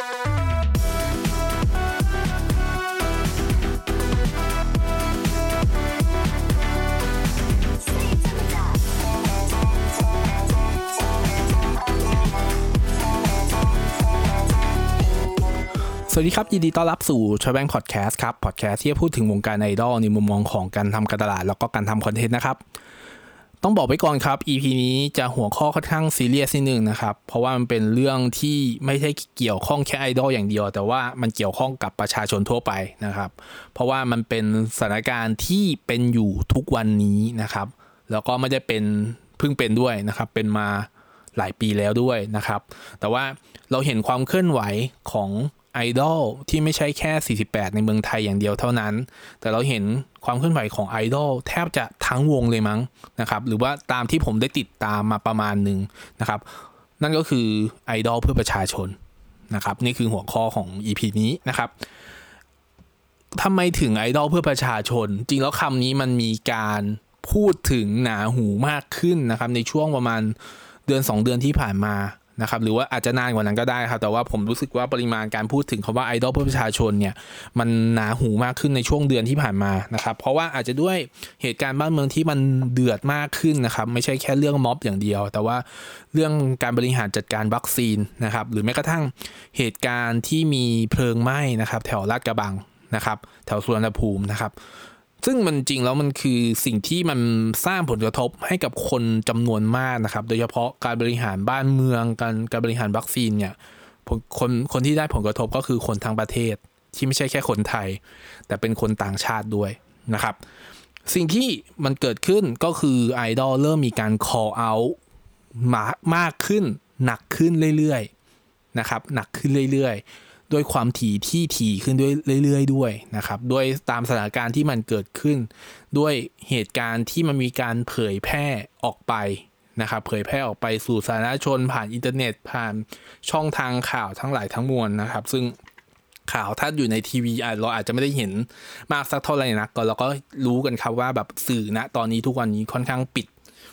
สวัสดีครับ ยินดีต้อนรับสู่ช r แบงพอดแคสต์ครับ พอดแคสต์ที่จะพูดถึงวงการไอดอลในมุมมองของการทำการตลาด แล้วก็การทำคอนเทนต์นะครับ ต้องบอกไว้ก่อนครับ EP นี้จะหัวข้อค่อนข้างซีเรียสนิดนึงนะครับ เพราะว่ามันเป็นเรื่องที่ไม่ใช่เกี่ยวข้องแค่ไอดอลอย่างเดียว แต่ว่ามันเกี่ยวข้องกับประชาชนทั่วไปนะครับ เพราะว่ามันเป็นสถานการณ์ที่เป็นอยู่ทุกวันนี้นะครับ แล้วก็ไม่ได้เป็นเพิ่งเป็นด้วยนะครับ เป็นมาหลายปีแล้วด้วยนะครับ แต่ว่าเราเห็นความเคลื่อนไหวของ ไอดอลที่ไม่ใช่แค่ 48 ในเมืองไทยอย่างเดียวเท่านั้น แต่เราเห็นความเคลื่อนไหวของไอดอลแทบจะทั้งวงเลยมั้งนะครับ หรือว่าตามที่ผมได้ติดตามมาประมาณหนึ่งนะครับ นั่นก็คือไอดอลเพื่อประชาชนนะครับ นี่คือหัวข้อของ EP นี้นะครับทำไมถึงไอดอลเพื่อประชาชน จริงแล้วคำนี้มันมีการพูดถึงหนาหูมากขึ้นนะครับ ในช่วงประมาณเดือน 2 เดือนที่ผ่านมา นะครับหรือว่าอาจจะนานกว่านั้นก็ได้ครับ แต่ว่าผมรู้สึกว่าปริมาณการพูดถึงคาว่าไอดอลเพื่อประชาชนเนี่ยมันหนาหูมากขึ้นในช่วงเดือนที่ผ่านมานะครับ เพราะว่าอาจจะด้วยเหตุการณ์บ้านเมืองที่มันเดือดมากขึ้นนะครับ ไม่ใช่แค่เรื่องม็อบอย่างเดียว แต่ว่าเรื่องการบริหารจัดการวัคซีนนะครับ หรือแม้กระทั่งเหตุการณ์ที่มีเพลิงไหม้นะครับ แถวลาดกระบังนะครับ แถวสุวรรณภูมินะครับ ซึ่งมันจริงแล้วมันคือสิ่งที่มันสร้างผลกระทบให้กับคนจำนวนมากนะครับ โดยเฉพาะการบริหารบ้านเมืองการการบริหารวัคซีนเนี่ยคนคนที่ได้ผลกระทบก็คือคนทั้งประเทศที่ไม่ใช่แค่คนไทย แต่เป็นคนต่างชาติด้วยนะครับ สิ่งที่มันเกิดขึ้นก็คือไอดอลเริ่มมีการ call out มามากขึ้น หนักขึ้นเรื่อยๆนะครับ หนักขึ้นเรื่อยๆ ด้วยความถี่ที่ถี่ขึ้นด้วยเรื่อย ๆ ด้วยนะครับด้วยตามสถานการณ์ที่มันเกิดขึ้น ด้วยเหตุการณ์ที่มันมีการเผยแพร่ออกไปนะครับเผยแพร่ออกไปสู่สาธารณชนผ่านอินเทอร์เน็ต ผ่านช่องทางข่าวทั้งหลายทั้งมวลนะครับ ซึ่งข่าวถ้าอยู่ในทีวีเราอาจจะไม่ได้เห็นมากสักเท่าไหร่นักก็เราก็รู้กันครับว่าแบบสื่อณตอนนี้ทุกวันนี้ค่อนข้างปิด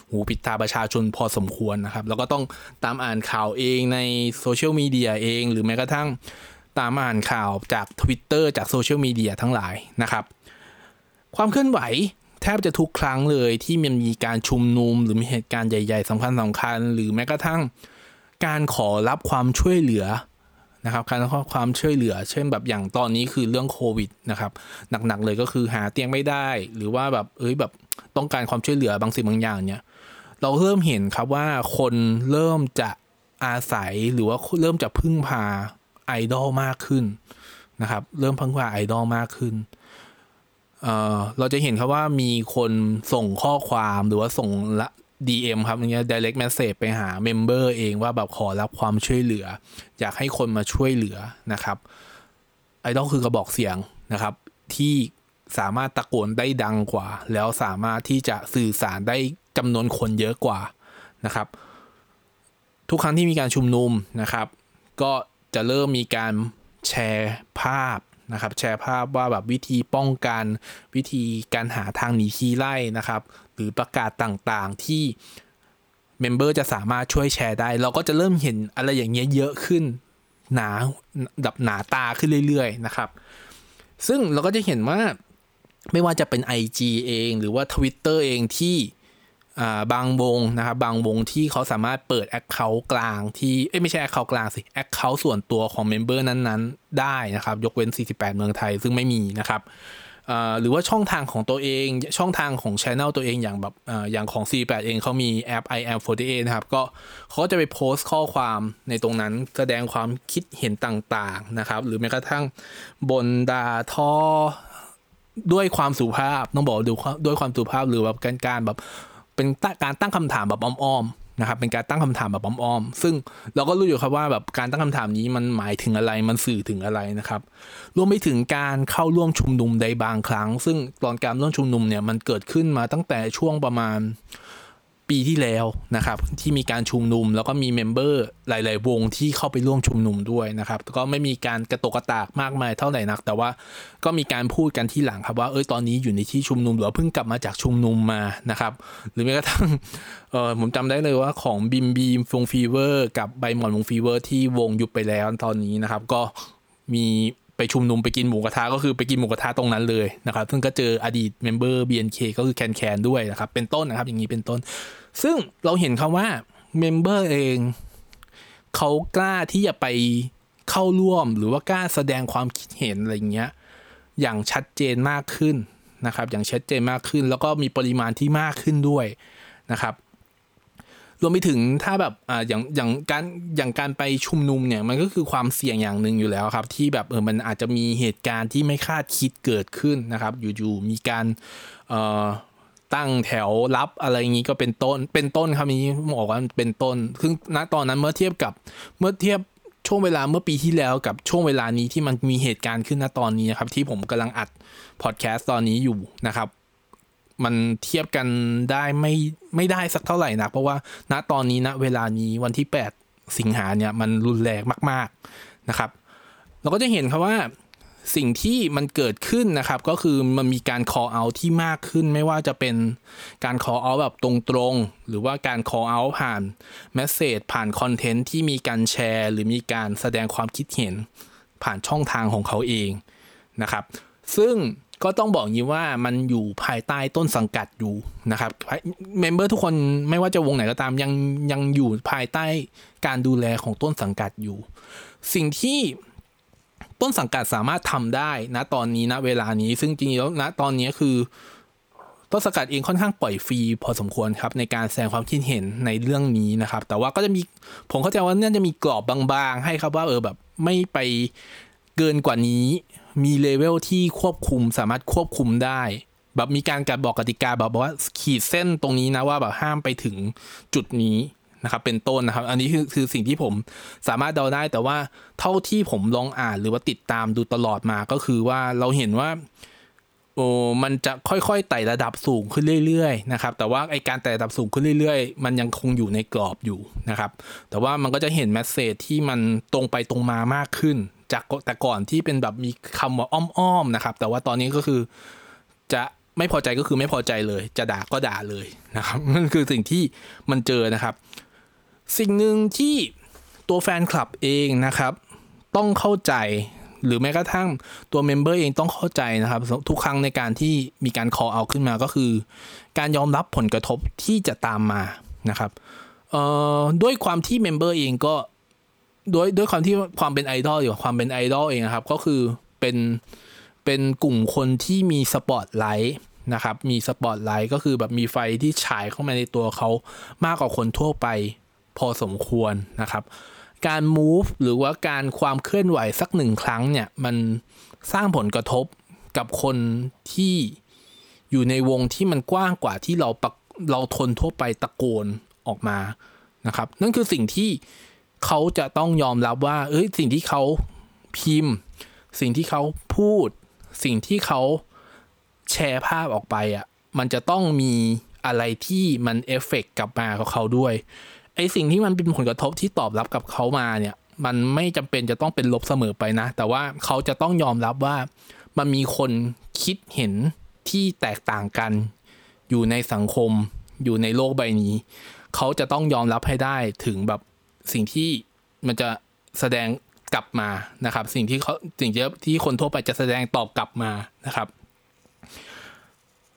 หูปิดตาประชาชนพอสมควรนะครับ แล้วก็ต้องตามอ่านข่าวเองในโซเชียลมีเดียเอง หรือแม้กระทั่ง ตามอ่านข่าวจาก Twitter จากโซเชียลมีเดียทั้งหลายนะครับ ความเคลื่อนไหวแทบจะทุกครั้งเลยที่มันมีการชุมนุมหรือมีเหตุการณ์ใหญ่ๆสำคัญสำคัญ หรือแม้กระทั่งการขอรับความช่วยเหลือนะครับการขอความช่วยเหลือ เช่นแบบอย่างตอนนี้คือเรื่องโควิดนะครับหนักๆเลยก็คือหาเตียงไม่ได้ หรือว่าแบบเอ้ยแบบต้องการความช่วยเหลือบางสิ่งบางอย่างเนี่ยเราเริ่มเห็นครับว่าคนเริ่มจะอาศัยหรือว่าเริ่มจะพึ่งพา ไอดอลมากขึ้นนะครับ เริ่มพังพาไอดอลมากขึ้นเอ่อเราจะเห็นครับว่ามีคนส่งข้อความหรือว่าส่งละ DM ครับอย่างเงี้ย direct message ไปหาเมมเบอร์เองว่าแบบขอรับความช่วยเหลือ อยากให้คนมาช่วยเหลือนะครับไอดอลคือกระบอกเสียงนะครับ ที่สามารถตะโกนได้ดังกว่า แล้วสามารถที่จะสื่อสารได้จำนวนคนเยอะกว่านะครับ ทุกครั้งที่มีการชุมนุมนะครับ ก็ จะเริ่มมีการแชร์ภาพนะครับ แชร์ภาพว่าแบบวิธีป้องกันวิธีการหาทางหนีทีไล่นะครับ หรือประกาศต่างๆที่ member จะสามารถช่วยแชร์ได้ เราก็จะเริ่มเห็นอะไรอย่างเงี้ยเยอะขึ้นหนาหูหนาตาขึ้นเรื่อย ๆ นะครับ ซึ่งเราก็จะเห็นว่าไม่ว่าจะเป็น IG เอง หรือว่า Twitter เองที่ บางวงนะครับบางวงที่เขาสามารถเปิด account กลางที่เอ้ไม่ใช่ account กลางสิ account ส่วนตัวของ member นั้นๆ ได้นะครับ ยกเว้น 48 เมืองไทยซึ่งไม่มีนะครับหรือว่าช่องทางของตัวเองช่องทางของช anel ตัวเองอย่างแบบอย่างของ 48 เองเขามีแอป i am 48นะครับ ก็เขาจะไปโพสต์ข้อความในตรงนั้นแสดงความคิดเห็นต่างๆนะครับ หรือแม้กระทั่งบนดาท่อด้วยความสุภาพต้องบอกดูด้วยความสุภาพหรือแบบการการแบบ เป็นการตั้งคำถามแบบอ้อมๆนะครับ เป็นการตั้งคำถามแบบอ้อมๆซึ่งเราก็รู้อยู่ครับว่าแบบการตั้งคำถามนี้มันหมายถึงอะไรมันสื่อถึงอะไรนะครับ รวมไปถึงการเข้าร่วมชุมนุมใดบางครั้ง ซึ่งตอนการร่วมชุมนุมเนี่ยมันเกิดขึ้นมาตั้งแต่ช่วงประมาณ ปีที่แล้วนะครับที่มีการชุมนุม แล้วก็มี member หลาย ๆ วงที่เข้าไปร่วมชุมนุมด้วยนะครับก็ไม่มีการกระโตกกระตากมากมายเท่าไหร่นัก แต่ว่าก็มีการพูดกันที่หลังครับว่าเอ้ยตอนนี้อยู่ในที่ชุมนุมหรือเพิ่งกลับมาจากชุมนุมมานะครับหรือแม้กระทั่งเออผมจำได้เลยว่าของบิมบีมวงฟีเวอร์กับใบหมอนวงฟีเวอร์ที่วงยุบไปแล้วตอนนี้นะครับก็มี ไปชุมนุมไปกินหมูกระทะก็คือไปกินหมูกระทะตรงนั้นเลยนะครับ ซึ่งก็เจออดีต member BNK ก็คือแคนแคนด้วยนะครับ เป็นต้นนะครับ อย่างนี้เป็นต้น ซึ่งเราเห็นคำว่า member เองเขากล้าที่จะไปเข้าร่วมหรือว่ากล้าแสดงความคิดเห็นอะไรเงี้ยอย่างชัดเจนมากขึ้นนะครับ อย่างชัดเจนมากขึ้น แล้วก็มีปริมาณที่มากขึ้นด้วยนะครับ รวมไปถึงถ้าแบบอ่าอย่างอย่างการอย่างการไปชุมนุมเนี่ยมันก็คือความเสี่ยงอย่างหนึ่งอยู่แล้วครับ ที่แบบเออมันอาจจะมีเหตุการณ์ที่ไม่คาดคิดเกิดขึ้นนะครับ อยู่ๆมีการเอ่อตั้งแถวรับอะไรอย่างนี้ก็เป็นต้นเป็นต้นครับนี้บอกว่าเป็นต้น ซึ่งณตอนนั้นเมื่อเทียบกับเมื่อเทียบช่วงเวลาเมื่อปีที่แล้วกับช่วงเวลานี้ที่มันมีเหตุการณ์ขึ้นณตอนนี้นะครับ ที่ผมกำลังอัดพอดแคสต์ตอนนี้อยู่นะครับ มันเทียบกันได้ไม่ไม่ได้สักเท่าไหร่นะเพราะว่าณตอนนี้ณเวลานี้วันที่ 8 สิงหาเนี่ยมันรุนแรงมาก ๆนะครับ เราก็จะเห็นครับว่าสิ่งที่มันเกิดขึ้นนะครับ ก็คือมันมีการ call out ที่มากขึ้นไม่ว่าจะเป็นการ call out แบบตรงๆ หรือว่าการ call out ผ่าน message ผ่านคอนเทนต์ที่มีการแชร์ หรือมีการแสดงความคิดเห็นผ่านช่องทางของเขาเองนะครับ ซึ่ง ก็ต้องบอกงี้ว่ามันอยู่ภายใต้ต้นสังกัดอยู่นะครับเมมเบอร์ทุกคนไม่ว่าจะวงไหนก็ตามยังยังอยู่ภายใต้การดูแลของต้นสังกัดอยู่ สิ่งที่ต้นสังกัดสามารถทำได้นะตอนนี้นะเวลานี้ ซึ่งจริงๆแล้วนะตอนนี้คือ ต้นสังกัดเองค่อนข้างปล่อยฟรีพอสมควรครับในการแสดงความคิดเห็นในเรื่องนี้นะครับ แต่ว่าก็จะมีผมเข้าใจว่าน่าจะมีกรอบบางๆ ให้ครับว่าเออแบบไม่ไปเกินกว่านี้ มีเลเวลที่ควบคุมสามารถควบคุมได้ แบบมีการการบอกกติกาแบบว่าขีดเส้นตรงนี้นะว่าแบบห้ามไปถึงจุดนี้นะครับเป็นต้นนะครับ อันนี้คือคือสิ่งที่ผมสามารถเดาได้แต่ว่าเท่าที่ผมลองอ่านหรือว่าติดตามดูตลอดมาก็คือว่าเราเห็นว่าโอ้มันจะค่อยๆไต่ระดับสูงขึ้นเรื่อยๆนะครับ แต่ว่าไอการไต่ระดับสูงขึ้นเรื่อยๆ มันยังคงอยู่ในกรอบอยู่นะครับ แต่ว่ามันก็จะเห็น message ที่มันตรงไปตรงมามากขึ้น จากแต่ก่อนที่เป็นแบบมีคำว่าอ้อมๆนะครับ แต่ว่าตอนนี้ก็คือจะไม่พอใจก็คือไม่พอใจเลย จะด่าก็ด่าเลยนะครับนั่นคือสิ่งที่มันเจอนะครับ สิ่งหนึ่งที่ตัวแฟนคลับเองนะครับ ต้องเข้าใจหรือแม้กระทั่งตัว member เองต้องเข้าใจนะครับ ทุกครั้งในการที่มีการ call out ขึ้นมาก็คือ การยอมรับผลกระทบที่จะตามมานะครับด้วยความที่ member เองก็ ด้วยด้วยความที่ความเป็นไอดอลอยู่ความเป็นไอดอลเองครับ ก็คือเป็นเป็นกลุ่มคนที่มีสปอตไลท์นะครับ มีสปอตไลท์ก็คือแบบมีไฟที่ฉายเข้ามาในตัวเขามากกว่าคนทั่วไปพอสมควรนะครับ การ move หรือว่าการความเคลื่อนไหวสักหนึ่งครั้งเนี่ย มันสร้างผลกระทบกับคนที่อยู่ในวงที่มันกว้างกว่าที่เราเราทนทั่วไปตะโกนออกมานะครับ นั่นคือสิ่งที่ เขาจะต้องยอมรับว่า เอ้ยสิ่งที่เขาพิมพ์ สิ่งที่เขาพูด สิ่งที่เขาแชร์ภาพออกไปอะ่ะ มันจะต้องมีอะไรที่มันเอฟเฟกกลับมากับเขาด้วยไอสิ่งที่มันเป็นผลกระทบที่ตอบรับกับเขามาเนี่ย มันไม่จำเป็นจะต้องเป็นลบเสมอไปนะ แต่ว่าเขาจะต้องยอมรับว่ามันมีคนคิดเห็นที่แตกต่างกัน อยู่ในสังคม อยู่ในโลกใบนี้ เขาจะต้องยอมรับให้ได้ถึงแบบ สิ่งที่มันจะแสดงกลับมานะครับ สิ่งที่เขาสิ่งที่ที่คนทั่วไปจะแสดงตอบกลับมานะครับ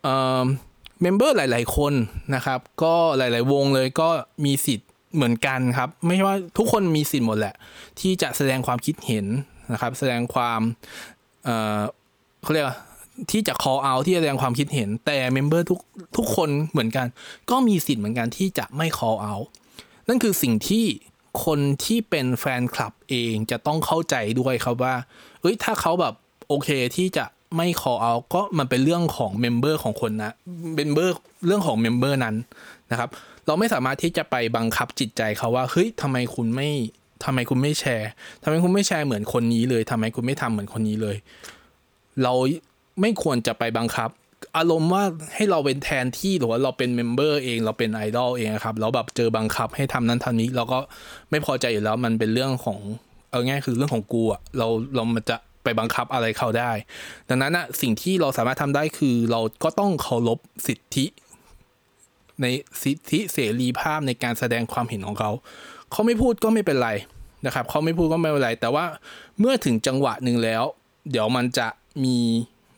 เอ่อเมมเบอร์หลาย ๆ คนนะครับ ก็หลาย ๆ วงเลยก็มีสิทธิ์เหมือนกันครับ ไม่ว่าทุกคนมีสิทธิ์หมดแหละ ที่จะแสดงความคิดเห็นนะครับ แสดงความเอ่อเขาเรียกว่าที่จะ call out ที่จะแสดงความคิดเห็น แต่ member ทุกทุกคนเหมือนกัน ก็มีสิทธิ์เหมือนกันที่จะไม่ call out นั่นคือสิ่งที่ คนที่เป็นแฟนคลับเองจะต้องเข้าใจด้วยครับว่าเฮ้ยถ้าเขาแบบโอเคที่จะไม่ขอเอาก็มันเป็นเรื่องของ member ของคนนะmember เรื่องของ member นั้นนะครับ เราไม่สามารถที่จะไปบังคับจิตใจเขาว่าเฮ้ยทำไมคุณไม่ทำไมคุณไม่แชร์ทำไมคุณไม่แชร์เหมือนคนนี้เลยทำไมคุณไม่ทำเหมือนคนนี้เลย เราไม่ควรจะไปบังคับ อารมณ์ว่าให้เราเป็นแทนที่หรือว่าเราเป็น member เองเราเป็นไอดอลเองครับแล้วแบบเจอบังคับให้ทำนั้นทำนี้ เราก็ไม่พอใจอยู่แล้วมันเป็นเรื่องของเอาง่ายคือเรื่องของกูอะเราเรามันจะไปบังคับอะไรเขาได้ ดังนั้นอะสิ่งที่เราสามารถทำได้คือเราก็ต้องเคารพสิทธิ ในสิทธิเสรีภาพในการแสดงความเห็นของเขาเขาไม่พูดก็ไม่เป็นไรนะครับเขาไม่พูดก็ไม่เป็นไร แต่ว่าเมื่อถึงจังหวะหนึ่งแล้ว เดี๋ยวมันจะมี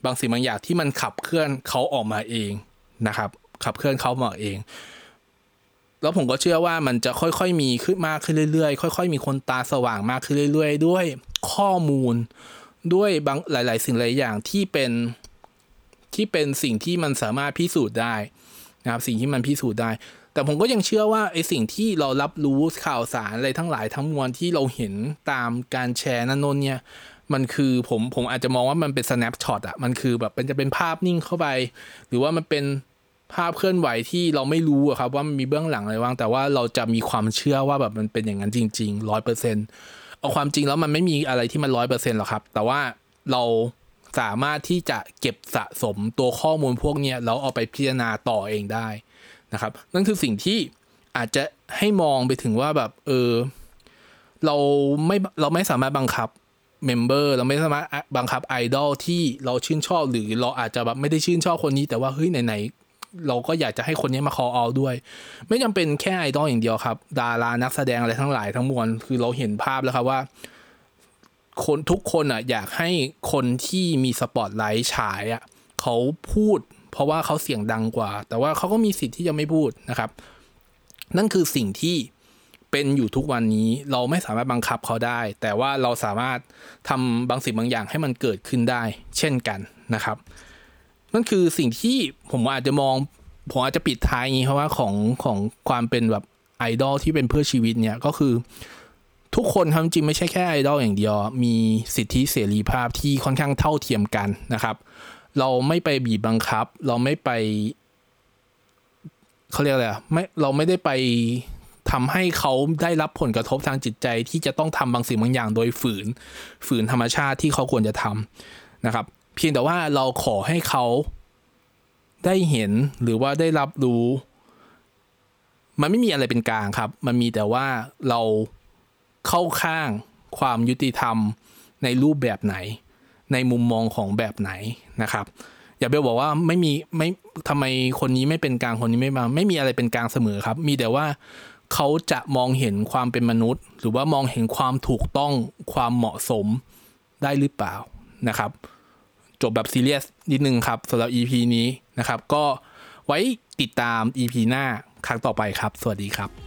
บางสิ่งบางอย่างที่มันขับเคลื่อนเขาออกมาเองนะครับ ขับเคลื่อนเขามาเอง แล้วผมก็เชื่อว่ามันจะค่อยๆมีขึ้นมากขึ้นเรื่อยๆ ค่อย ๆ มีคนตาสว่างมากขึ้นเรื่อย ๆ ด้วยข้อมูลด้วยบางหลาย ๆ สิ่งหลายอย่างที่เป็นที่เป็นสิ่งที่มันสามารถพิสูจน์ได้นะครับสิ่งที่มันพิสูจน์ได้ แต่ผมก็ยังเชื่อว่าไอ้สิ่งที่เรารับรู้ข่าวสารอะไรทั้งหลายทั้งมวลที่เราเห็นตามการแชร์นันนนเนี่ย มันคือผมผมอาจจะมองว่ามันเป็น snapshot อะมันคือแบบมันจะเป็นภาพนิ่งเข้าไป หรือว่ามันเป็นภาพเคลื่อนไหวที่เราไม่รู้อะครับว่ามันมีเบื้องหลังอะไรบ้างแต่ว่าเราจะมีความเชื่อว่าแบบมันเป็นอย่างนั้นจริงๆร้อยเปอร์เซ็นต์เอาความจริงแล้วมันไม่มีอะไรที่มันร้อยเปอร์เซ็นต์หรอกครับ แต่ว่าเราสามารถที่จะเก็บสะสมตัวข้อมูลพวกนี้แล้วเอาไปพิจารณาต่อเองได้นะครับ นั่นคือสิ่งที่อาจจะให้มองไปถึงว่าแบบเออเราไม่เราไม่สามารถบังคับ member เราไม่สามารถบังคับไอดอลที่เราชื่นชอบหรือเราอาจจะแบบไม่ได้ชื่นชอบคนนี้แต่ว่าเฮ้ยไหนๆเราก็อยากจะให้คนนี้มาคอเอาด้วย ไม่จำเป็นแค่ไอดอลอย่างเดียวครับ ดารานักแสดงอะไรทั้งหลายทั้งมวลคือเราเห็นภาพแล้วครับว่า คนทุกคนอะอยากให้คนที่มีสปอตไลท์ฉายอะเขาพูด เพราะว่าเขาเสียงดังกว่า แต่ว่าเขาก็มีสิทธิ์ที่จะไม่พูดนะครับ นั่นคือสิ่งที่ เป็นอยู่ทุกวันนี้เราไม่สามารถบังคับเขาได้ แต่ว่าเราสามารถทำบางสิ่งบางอย่างให้มันเกิดขึ้นได้ เช่นกันนะครับ นั่นคือสิ่งที่ผมอาจจะมองผมอาจจะปิดท้ายงี้เพราะว่าของของความเป็นแบบไอดอลที่เป็นเพื่อชีวิตเนี่ยก็คือทุกคนครับจริงไม่ใช่แค่ไอดอลอย่างเดียว มีสิทธิเสรีภาพที่ค่อนข้างเท่าเทียมกันนะครับ เราไม่ไปบีบบังคับ เราไม่ไปเขาเรียกอะไรไม่เราไม่ได้ไป ทำให้เขาได้รับผลกระทบทางจิตใจที่จะต้องทำบางสิ่งบางอย่าง โดยฝืน ฝืนธรรมชาติที่เขาควรจะทำนะครับ เพียงแต่ว่าเราขอให้เขาได้เห็นหรือว่าได้รับรู้ มันไม่มีอะไรเป็นกลางครับ มันมีแต่ว่าเราเข้าข้างความยุติธรรมในรูปแบบไหน ในมุมมองของแบบไหนนะครับ อย่าไปบอกว่าไม่มีไม่ทำไมคนนี้ไม่เป็นกลางคนนี้ไม่มา ไม่มีอะไรเป็นกลางเสมอครับ มีแต่ว่า เขาจะมองเห็นความเป็นมนุษย์ หรือว่ามองเห็นความถูกต้องความเหมาะสมได้หรือเปล่านะครับ จบแบบซีเรียสนิดนึงครับสำหรับ EP นี้นะครับ ก็ไว้ติดตาม EP หน้าครั้งต่อไปครับ สวัสดีครับ